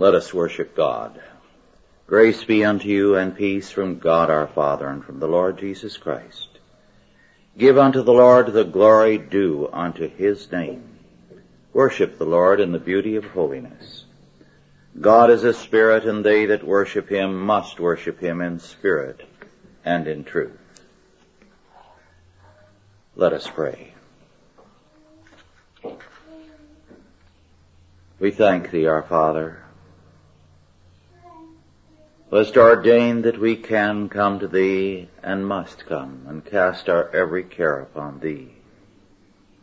Let us worship God. Grace be unto you and peace from God our Father and from the Lord Jesus Christ. Give unto the Lord the glory due unto his name. Worship the Lord in the beauty of holiness. God is a spirit and they that worship him must worship him in spirit and in truth. Let us pray. We thank thee, our Father. Lest ordain that we can come to thee and must come and cast our every care upon thee,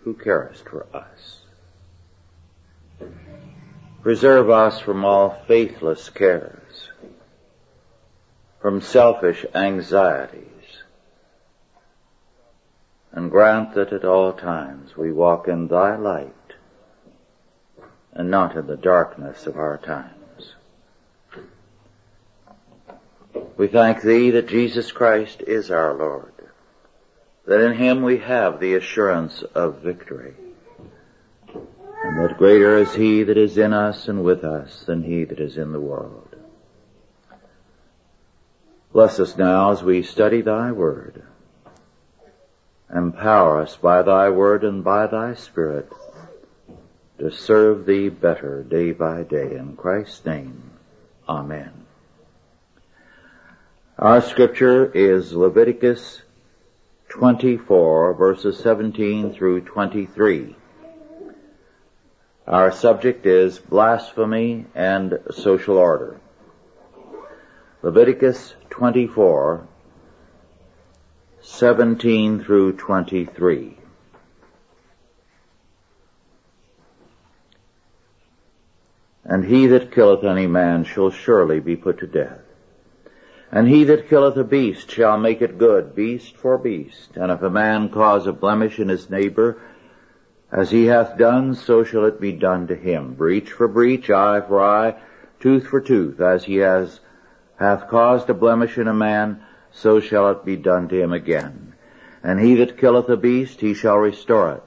who carest for us. Preserve us from all faithless cares, from selfish anxieties, and grant that at all times we walk in thy light and not in the darkness of our times. We thank thee that Jesus Christ is our Lord, that in him we have the assurance of victory, and that greater is he that is in us and with us than he that is in the world. Bless us now as we study thy word. Empower us by thy word and by thy spirit to serve thee better day by day. In Christ's name, amen. Our scripture is Leviticus 24 verses 17 through 23. Our subject is blasphemy and social order. Leviticus 24 17 through 23. And he that killeth any man shall surely be put to death. And he that killeth a beast shall make it good, beast for beast. And if a man cause a blemish in his neighbor, as he hath done, so shall it be done to him. Breach for breach, eye for eye, tooth for tooth, as he has, hath caused a blemish in a man, so shall it be done to him again. And he that killeth a beast, he shall restore it.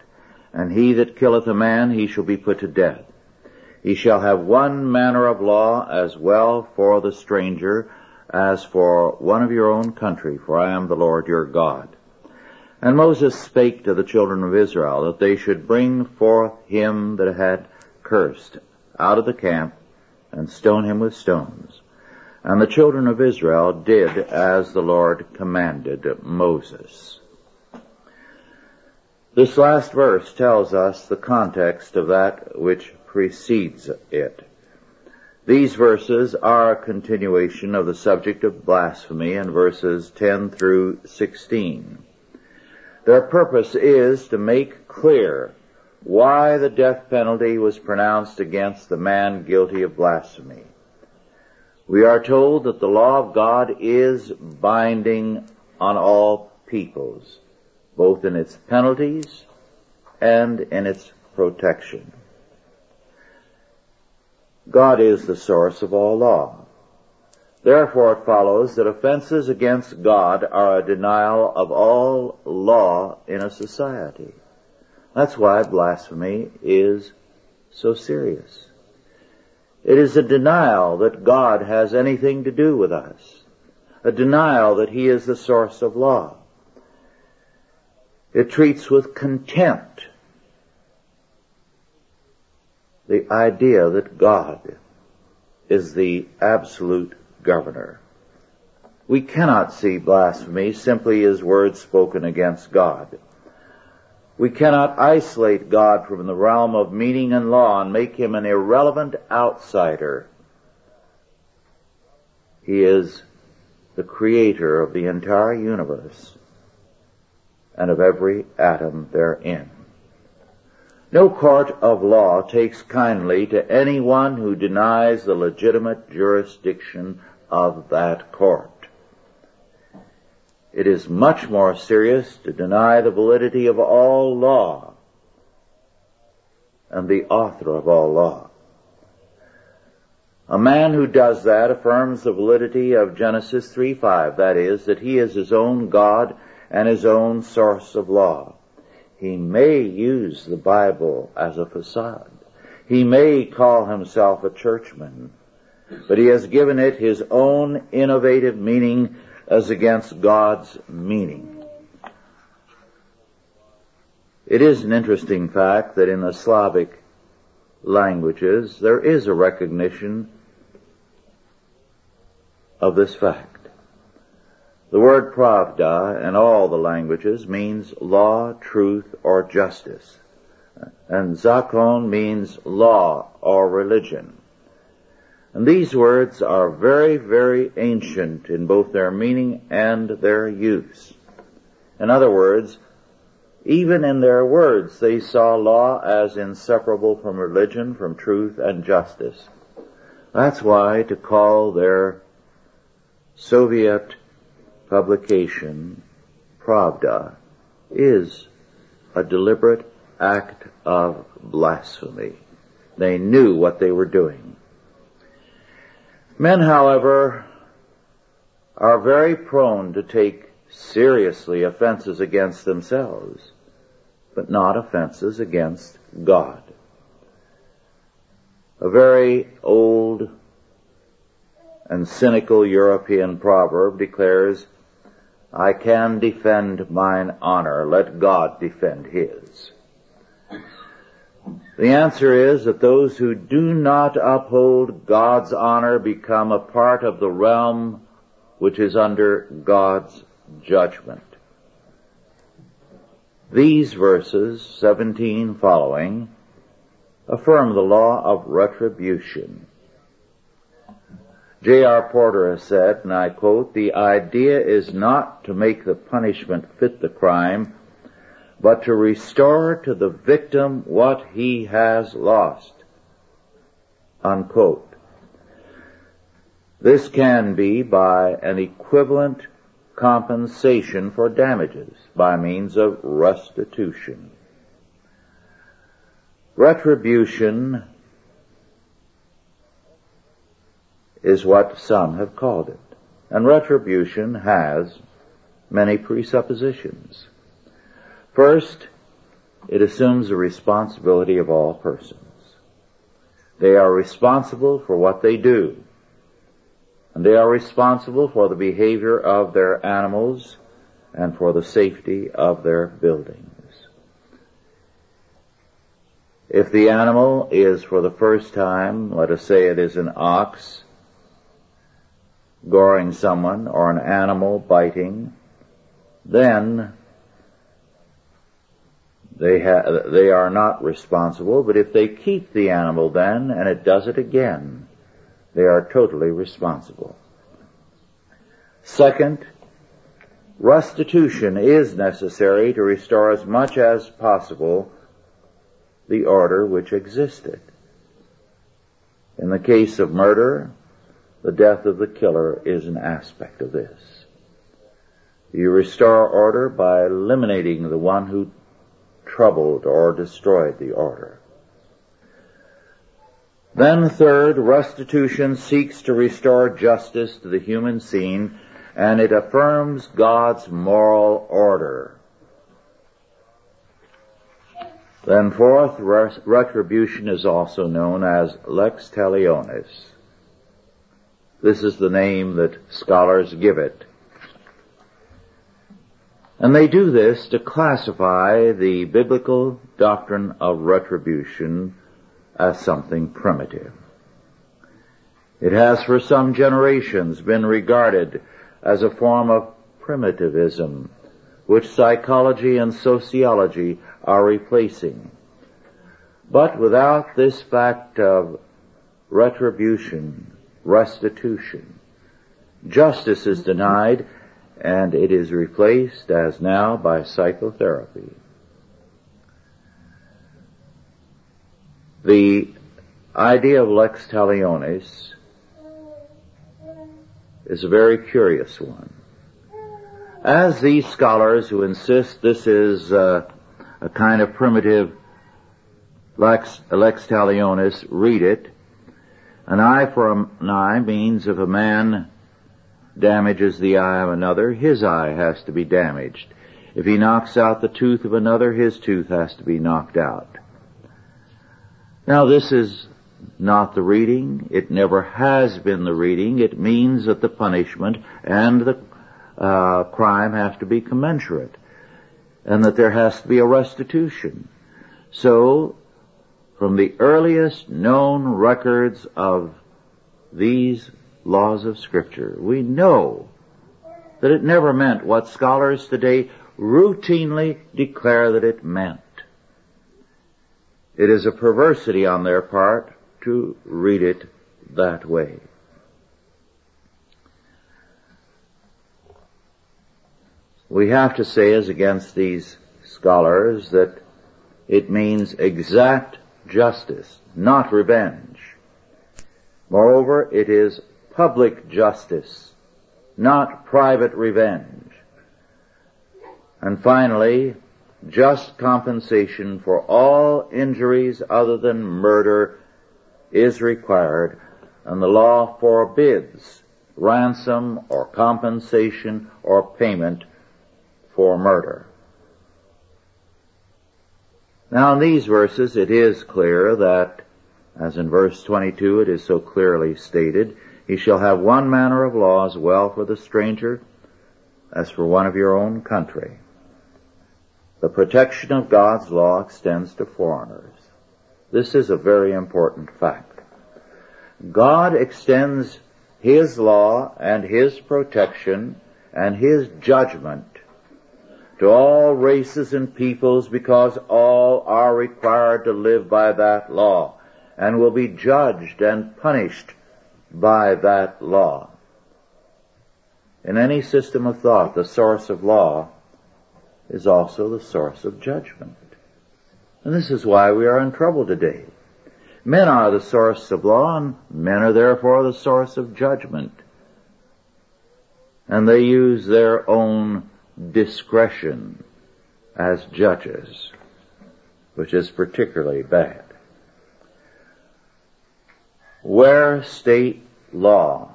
And he that killeth a man, he shall be put to death. He shall have one manner of law as well for the stranger as for one of your own country, for I am the Lord your God. And Moses spake to the children of Israel that they should bring forth him that had cursed out of the camp and stone him with stones. And the children of Israel did as the Lord commanded Moses. This last verse tells us the context of that which precedes it. These verses are a continuation of the subject of blasphemy in verses 10 through 16. Their purpose is to make clear why the death penalty was pronounced against the man guilty of blasphemy. We are told that the law of God is binding on all peoples, both in its penalties and in its protection. God is the source of all law. Therefore it follows that offenses against God are a denial of all law in a society. That's why blasphemy is so serious. It is a denial that God has anything to do with us. A denial that He is the source of law. It treats with contempt the idea that God is the absolute governor. We cannot see blasphemy simply as words spoken against God. We cannot isolate God from the realm of meaning and law and make him an irrelevant outsider. He is the creator of the entire universe and of every atom therein. No court of law takes kindly to anyone who denies the legitimate jurisdiction of that court. It is much more serious to deny the validity of all law and the author of all law. A man who does that affirms the validity of Genesis 3:5, that is, that he is his own God and his own source of law. He may use the Bible as a facade. He may call himself a churchman, but he has given it his own innovative meaning as against God's meaning. It is an interesting fact that in the Slavic languages there is a recognition of this fact. The word pravda in all the languages means law, truth, or justice. And zakon means law or religion. And these words are very, very ancient in both their meaning and their use. In other words, even in their words, they saw law as inseparable from religion, from truth and justice. That's why to call their Soviet publication, Pravda, is a deliberate act of blasphemy. They knew what they were doing. Men, however, are very prone to take seriously offenses against themselves, but not offenses against God. A very old and cynical European proverb declares I can defend mine honor. Let God defend his. The answer is that those who do not uphold God's honor become a part of the realm which is under God's judgment. These verses, 17 following, affirm the law of retribution. J.R. Porter has said, and I quote, the idea is not to make the punishment fit the crime, but to restore to the victim what he has lost. Unquote. This can be by an equivalent compensation for damages by means of restitution. Retribution is what some have called it. And retribution has many presuppositions. First, it assumes the responsibility of all persons. They are responsible for what they do. And they are responsible for the behavior of their animals and for the safety of their buildings. If the animal is for the first time, let us say it is an ox, goring someone or an animal biting, then they ha- they are not responsible, but if they keep the animal then and it does it again, they are totally responsible. Second, restitution is necessary to restore as much as possible the order which existed. In the case of murder, the death of the killer is an aspect of this. You restore order by eliminating the one who troubled or destroyed the order. Then third, restitution seeks to restore justice to the human scene and it affirms God's moral order. Then fourth, retribution is also known as lex talionis. This is the name that scholars give it. And they do this to classify the biblical doctrine of retribution as something primitive. It has for some generations been regarded as a form of primitivism, which psychology and sociology are replacing. But without this fact of retribution, restitution. Justice is denied and it is replaced as now by psychotherapy. The idea of lex talionis is a very curious one. As these scholars who insist this is uh, a kind of primitive lex, lex talionis read it, an eye for an eye means if a man damages the eye of another, his eye has to be damaged. If he knocks out the tooth of another, his tooth has to be knocked out. Now this is not the reading. It never has been the reading. It means that the punishment and the uh, crime have to be commensurate, and that there has to be a restitution. So, from the earliest known records of these laws of Scripture, we know that it never meant what scholars today routinely declare that it meant. It is a perversity on their part to read it that way. We have to say as against these scholars that it means exact justice, not revenge. Moreover, it is public justice, not private revenge. And finally, just compensation for all injuries other than murder is required, and the law forbids ransom or compensation or payment for murder. Now in these verses it is clear that, as in verse 22 it is so clearly stated, he shall have one manner of law as well for the stranger as for one of your own country. The protection of God's law extends to foreigners. This is a very important fact. God extends His law and His protection and His judgment to all races and peoples because all are required to live by that law and will be judged and punished by that law. In any system of thought, the source of law is also the source of judgment. And this is why we are in trouble today. Men are the source of law and men are therefore the source of judgment. And they use their own discretion as judges, which is particularly bad. Where state law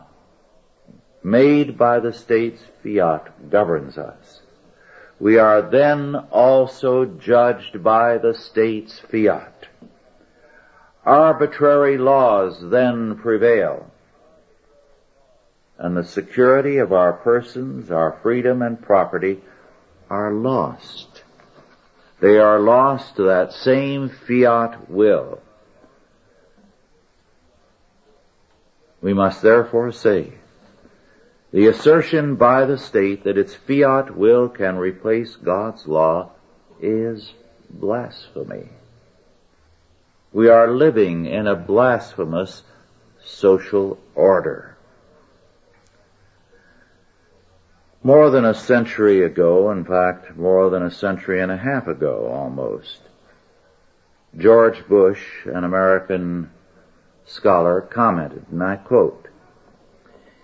made by the state's fiat governs us, we are then also judged by the state's fiat. Arbitrary laws then prevail, and the security of our persons, our freedom and property are lost. They are lost to that same fiat will. We must therefore say, the assertion by the state that its fiat will can replace God's law is blasphemy. We are living in a blasphemous social order. More than a century ago, in fact, more than a century and a half ago almost, George Bush, an American scholar, commented, and I quote,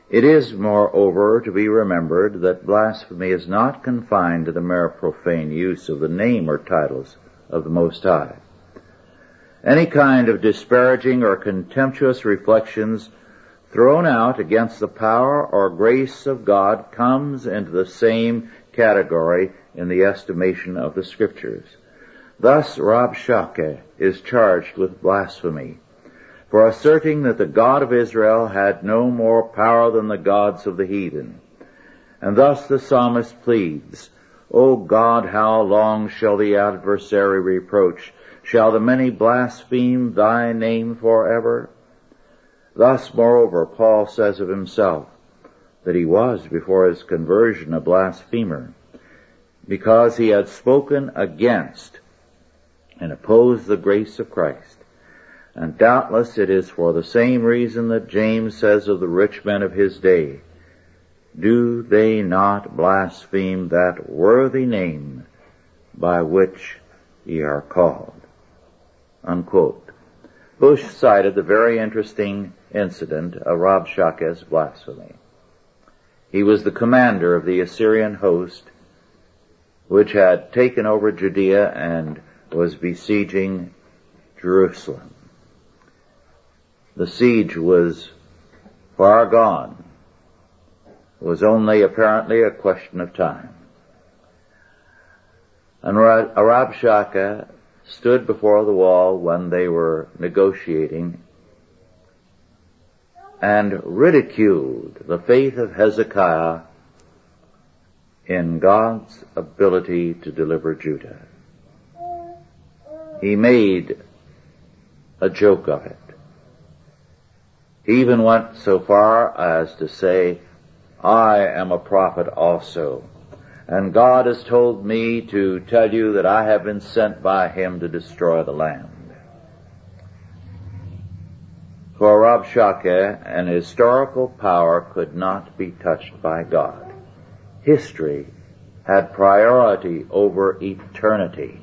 it is, moreover, to be remembered that blasphemy is not confined to the mere profane use of the name or titles of the Most High. Any kind of disparaging or contemptuous reflections thrown out against the power or grace of God comes into the same category in the estimation of the Scriptures. Thus, Rabshakeh is charged with blasphemy for asserting that the God of Israel had no more power than the gods of the heathen. And thus the psalmist pleads, O God, how long shall the adversary reproach? Shall the many blaspheme thy name forever? Thus, moreover, Paul says of himself that he was, before his conversion, a blasphemer, because he had spoken against and opposed the grace of Christ. And doubtless it is for the same reason that James says of the rich men of his day, do they not blaspheme that worthy name by which ye are called? Unquote. Bush cited the very interesting incident of Rabshakeh's blasphemy. He was the commander of the Assyrian host which had taken over Judea and was besieging Jerusalem. The siege was far gone. It was only apparently a question of time. And Rabshakeh stood before the wall when they were negotiating and ridiculed the faith of Hezekiah in God's ability to deliver Judah. He made a joke of it. He even went so far as to say, I am a prophet also. And God has told me to tell you that I have been sent by him to destroy the land. For Rabshakeh, an historical power could not be touched by God. History had priority over eternity.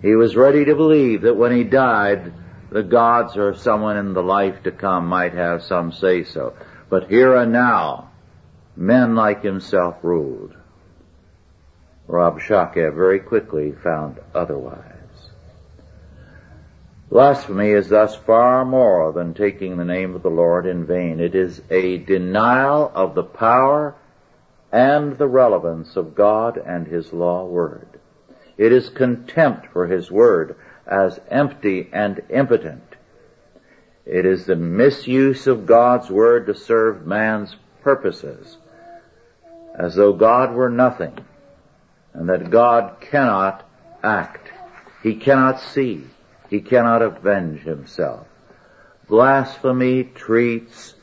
He was ready to believe that when he died, the gods or someone in the life to come might have some say so. But here and now, men like himself ruled. Rabshakeh very quickly found otherwise. Blasphemy is thus far more than taking the name of the Lord in vain. It is a denial of the power and the relevance of God and His law word. It is contempt for His word as empty and impotent. It is the misuse of God's word to serve man's purposes, as though God were nothing, and that God cannot act. He cannot see. He cannot avenge himself. Blasphemy treats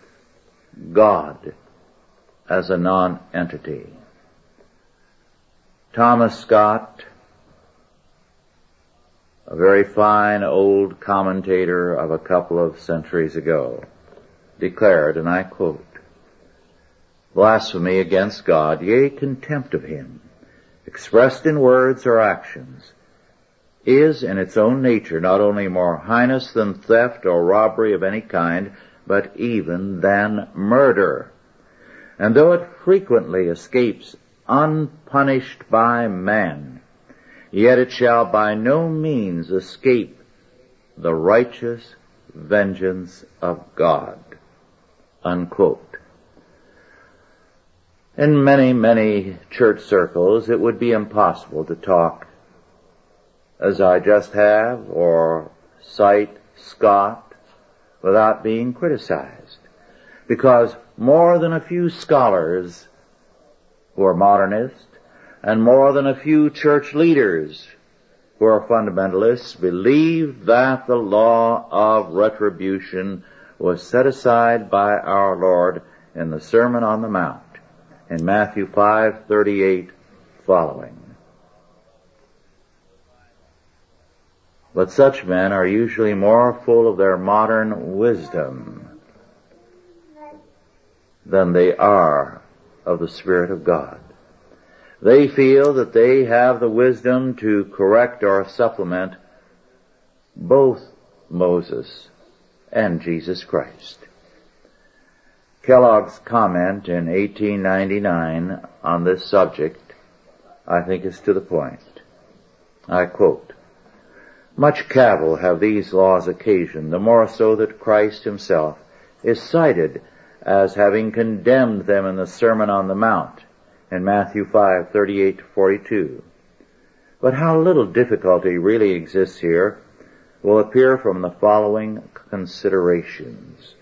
God as a non-entity. Thomas Scott, a very fine old commentator of a couple of centuries ago, declared, and I quote, blasphemy against God, yea, contempt of Him, expressed in words or actions, is in its own nature not only more heinous than theft or robbery of any kind, but even than murder. And though it frequently escapes unpunished by man, yet it shall by no means escape the righteous vengeance of God. Unquote. In many, many church circles, it would be impossible to talk as I just have, or cite Scott without being criticized. Because more than a few scholars who are modernists and more than a few church leaders who are fundamentalists believe that the law of retribution was set aside by our Lord in the Sermon on the Mount in Matthew 5:38 following. But such men are usually more full of their modern wisdom than they are of the Spirit of God. They feel that they have the wisdom to correct or supplement both Moses and Jesus Christ. Kellogg's comment in 1899 on this subject, I think is to the point. I quote, much cavil have these laws occasioned, the more so that Christ himself is cited as having condemned them in the Sermon on the Mount in Matthew 5, 38 to 42. But how little difficulty really exists here will appear from the following considerations.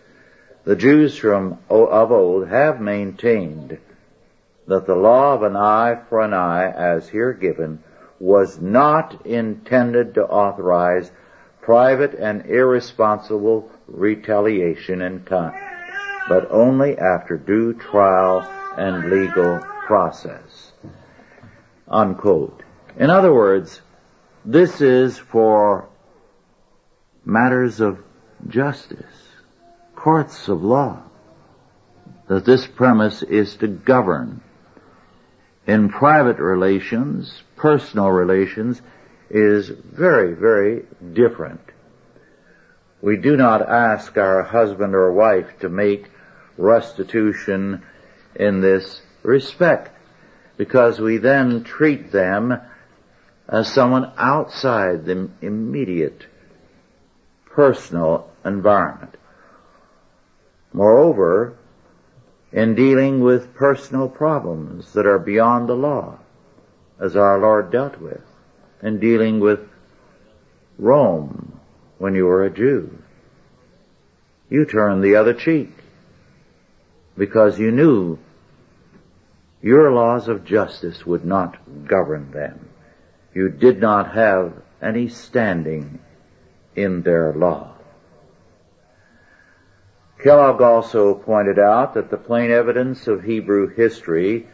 The Jews from of old have maintained that the law of an eye for an eye, as here given, was not intended to authorize private and irresponsible retaliation in kind, but only after due trial and legal process. Unquote. In other words, this is for matters of justice, courts of law, that this premise is to govern. In private relations, personal relations is very, very different. We do not ask our husband or wife to make restitution in this respect because we then treat them as someone outside the immediate personal environment. Moreover, in dealing with personal problems that are beyond the law, as our Lord dealt with in dealing with Rome when you were a Jew. you turned the other cheek because you knew your laws of justice would not govern them. You did not have any standing in their law. Kellogg also pointed out that the plain evidence of Hebrew history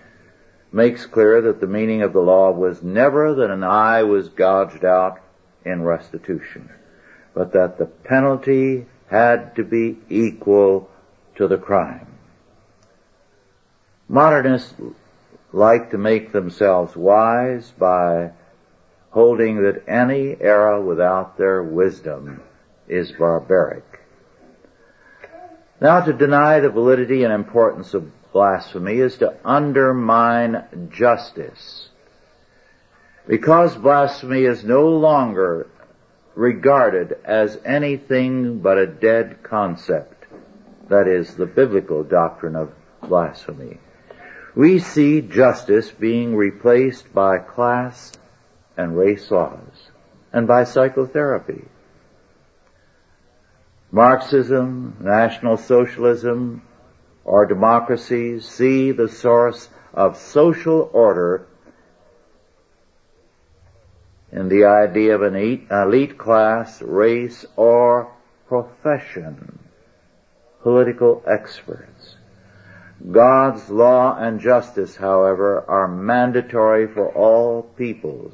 makes clear that the meaning of the law was never that an eye was gouged out in restitution, but that the penalty had to be equal to the crime. Modernists like to make themselves wise by holding that any era without their wisdom is barbaric. Now to deny the validity and importance of blasphemy is to undermine justice. Because blasphemy is no longer regarded as anything but a dead concept, that is, the biblical doctrine of blasphemy. We see justice being replaced by class and race laws and by psychotherapy. Marxism, National Socialism, or democracies see the source of social order in the idea of an elite class, race, or profession, political experts. God's law and justice, however, are mandatory for all peoples,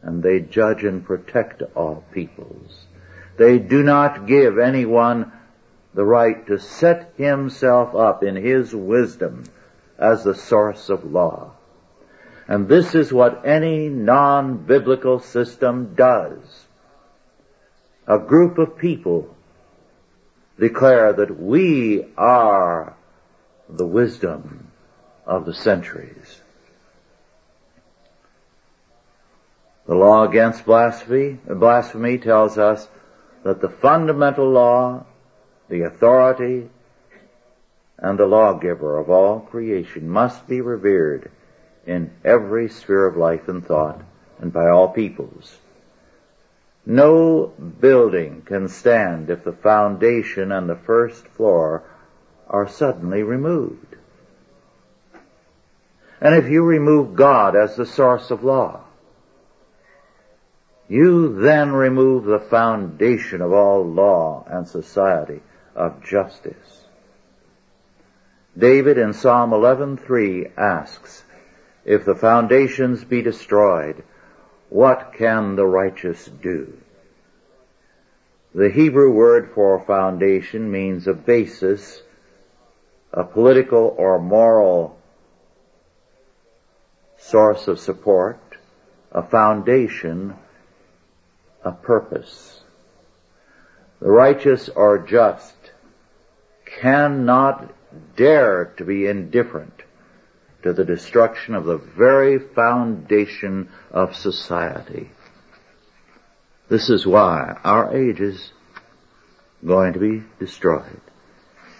and they judge and protect all peoples. They do not give anyone the right to set himself up in his wisdom as the source of law. And this is what any non-biblical system does. A group of people declare that we are the wisdom of the centuries. The law against blasphemy, blasphemy tells us that the fundamental law the authority and the lawgiver of all creation must be revered in every sphere of life and thought and by all peoples. No building can stand if the foundation and the first floor are suddenly removed. And if you remove God as the source of law, you then remove the foundation of all law and society of justice. David in Psalm 11:3 asks, if the foundations be destroyed, what can the righteous do? The Hebrew word for foundation means a basis, a political or moral source of support, a foundation, a purpose. The righteous or just cannot dare to be indifferent to the destruction of the very foundation of society. This is why our age is going to be destroyed.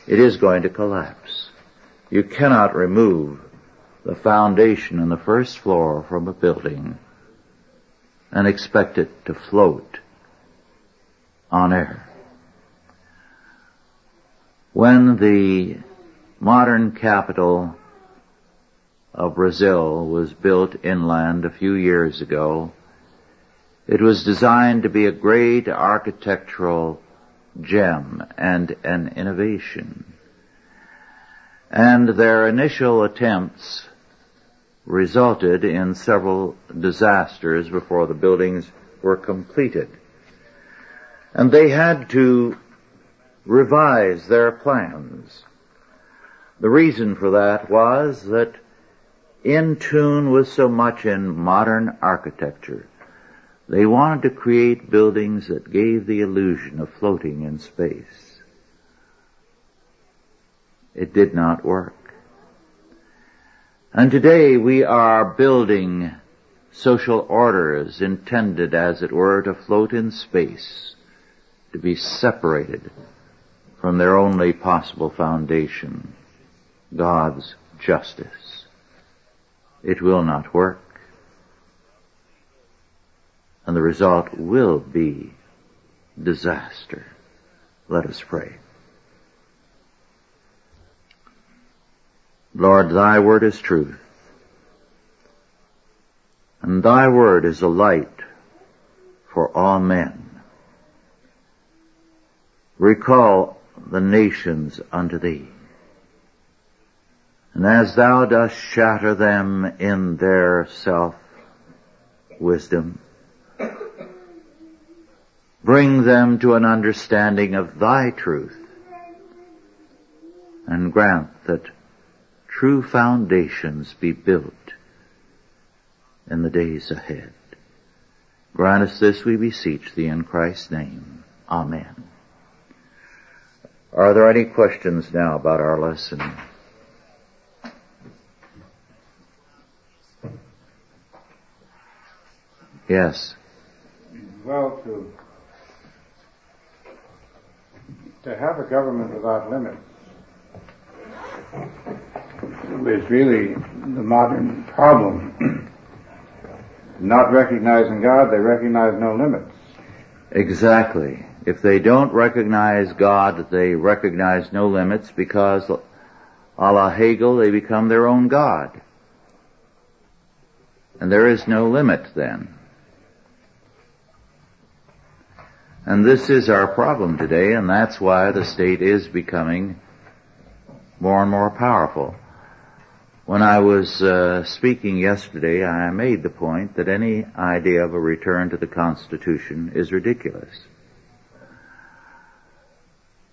It is going to collapse. You cannot remove the foundation and the first floor from a building and expect it to float on air. When the modern capital of Brazil was built inland a few years ago, it was designed to be a great architectural gem and an innovation. And their initial attempts resulted in several disasters before the buildings were completed. And they had to revise their plans. The reason for that was that in tune with so much in modern architecture, they wanted to create buildings that gave the illusion of floating in space. It did not work. And today we are building social orders intended, as it were, to float in space, to be separated from their only possible foundation, God's justice. It will not work. And the result will be disaster. Let us pray. Lord, thy word is truth. And thy word is a light for all men. Recall the nations unto thee. And as thou dost shatter them in their self-wisdom, bring them to an understanding of thy truth, and grant that true foundations be built in the days ahead. Grant us this, we beseech thee in Christ's name. Amen. Are there any questions now about our lesson? Yes. Well, to to have a government without limits is really the modern problem. Not recognizing God, they recognize no limits. Exactly. If they don't recognize God, they recognize no limits because, a la Hegel, they become their own God. And there is no limit then. And this is our problem today, and that's why the state is becoming more and more powerful. When I was uh, speaking yesterday, I made the point that any idea of a return to the Constitution is ridiculous.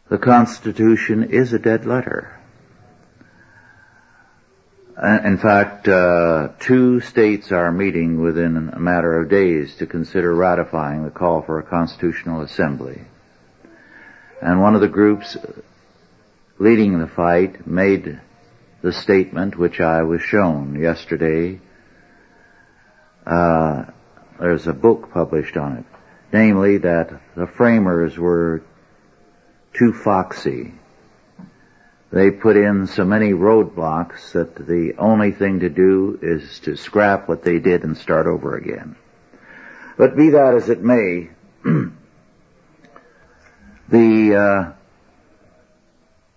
The Constitution is a dead letter. In fact, uh, two states are meeting within a matter of days to consider ratifying the call for a constitutional assembly. And one of the groups leading the fight made the statement which I was shown yesterday. Uh, there's a book published on it, namely that the framers were too foxy they put in so many roadblocks that the only thing to do is to scrap what they did and start over again. But be that as it may, the uh,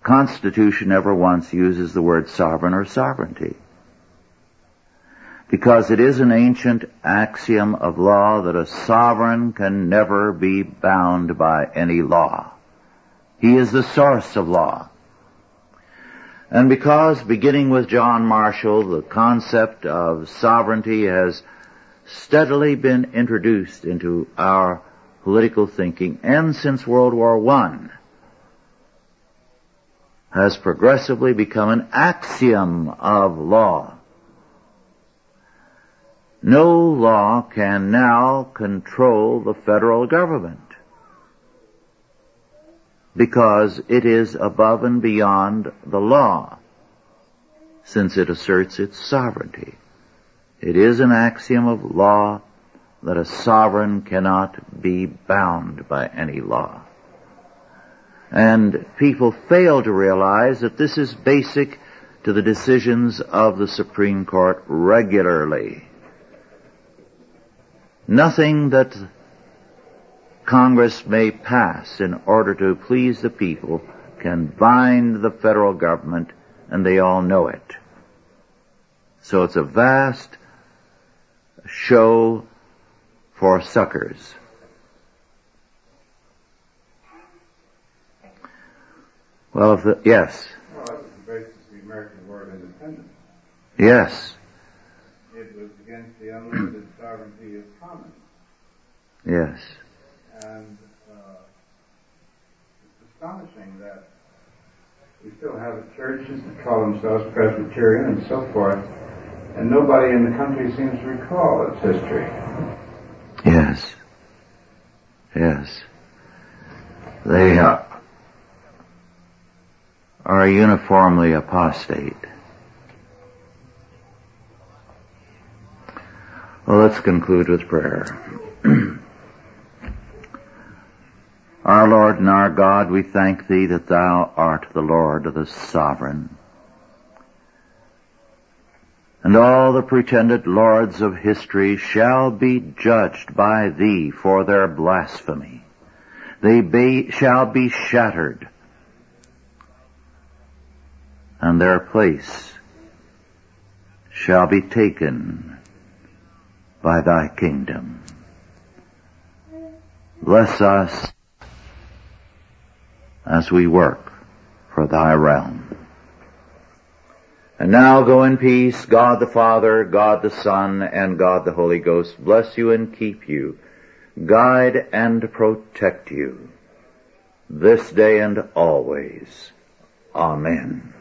Constitution never once uses the word sovereign or sovereignty. Because it is an ancient axiom of law that a sovereign can never be bound by any law. He is the source of law. And because, beginning with John Marshall, the concept of sovereignty has steadily been introduced into our political thinking, and since World War I, has progressively become an axiom of law. No law can now control the federal government because it is above and beyond the law, since it asserts its sovereignty. It is an axiom of law that a sovereign cannot be bound by any law. And people fail to realize that this is basic to the decisions of the Supreme Court regularly. Nothing that Congress may pass in order to please the people can bind the federal government and they all know it. So it's a vast show for suckers. Well, if the, yes. Well, that the basis of the American War Independence. Yes. It was against the unlimited sovereignty of commons. Yes. And uh, it's astonishing that we still have churches that call themselves Presbyterian and so forth, and nobody in the country seems to recall its history. Yes. Yes. They uh, are uniformly apostate. Well, let's conclude with prayer. Our Lord and our God, we thank Thee that Thou art the Lord, the Sovereign. And all the pretended lords of history shall be judged by Thee for their blasphemy. They be, shall be shattered, and their place shall be taken by thy kingdom. Bless us as we work for thy realm. And now go in peace. God the Father, God the Son, and God the Holy Ghost bless you and keep you, guide and protect you this day and always. Amen.